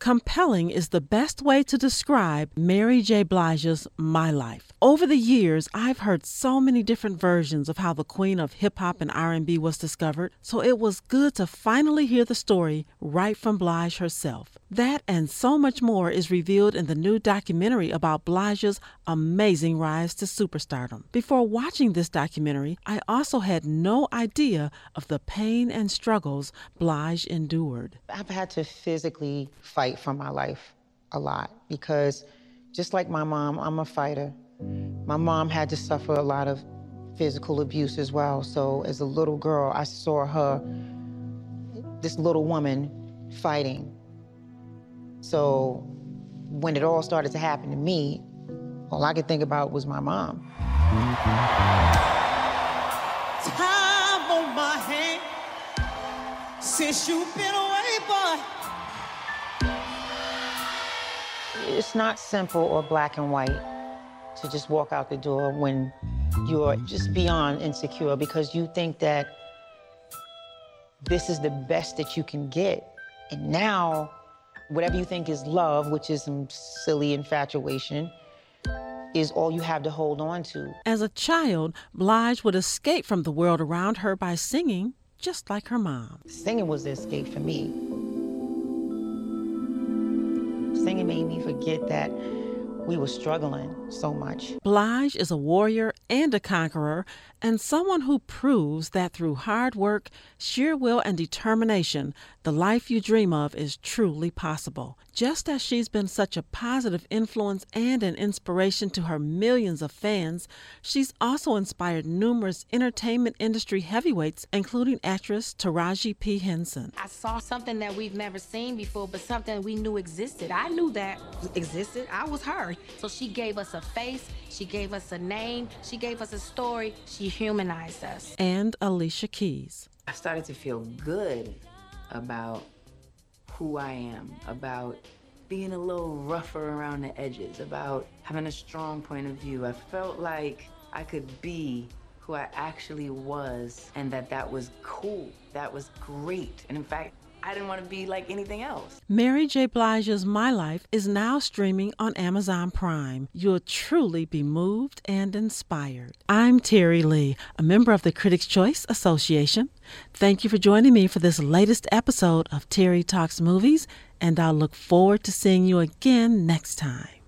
Compelling is the best way to describe Mary J. Blige's My Life. Over the years, I've heard so many different versions of how the queen of hip hop and R&B was discovered, so it was good to finally hear the story right from Blige herself. That and so much more is revealed in the new documentary about Blige's amazing rise to superstardom. Before watching this documentary, I also had no idea of the pain and struggles Blige endured. I've had to physically fight for my life a lot because just like my mom, I'm a fighter. My mom had to suffer a lot of physical abuse as well. So as a little girl, I saw her, this little woman, fighting. So when it all started to happen to me, all I could think about was my mom. Time on my hand since you've been away, boy. It's not simple or black and white to just walk out the door when you're just beyond insecure because you think that this is the best that you can get. And now, whatever you think is love, which is some silly infatuation, is all you have to hold on to. As a child, Blige would escape from the world around her by singing, just like her mom. Singing was the escape for me. Singing made me forget that we were struggling so much. Blige is a warrior and a conqueror, and someone who proves that through hard work, sheer will, and determination, the life you dream of is truly possible. Just as she's been such a positive influence and an inspiration to her millions of fans, she's also inspired numerous entertainment industry heavyweights, including actress Taraji P. Henson. I saw something that we've never seen before, but something we knew existed. I knew that existed. I was her. So she gave us a face, she gave us a name, she gave us a story, she humanized us. And Alicia Keys. I started to feel good about who I am, about being a little rougher around the edges, about having a strong point of view. I felt like I could be who I actually was and that that was cool. That was great. And in fact, I didn't want to be like anything else. Mary J. Blige's My Life is now streaming on Amazon Prime. You'll truly be moved and inspired. I'm Terri Lee, a member of the Critics' Choice Association. Thank you for joining me for this latest episode of Terri Talks Movies, and I'll look forward to seeing you again next time.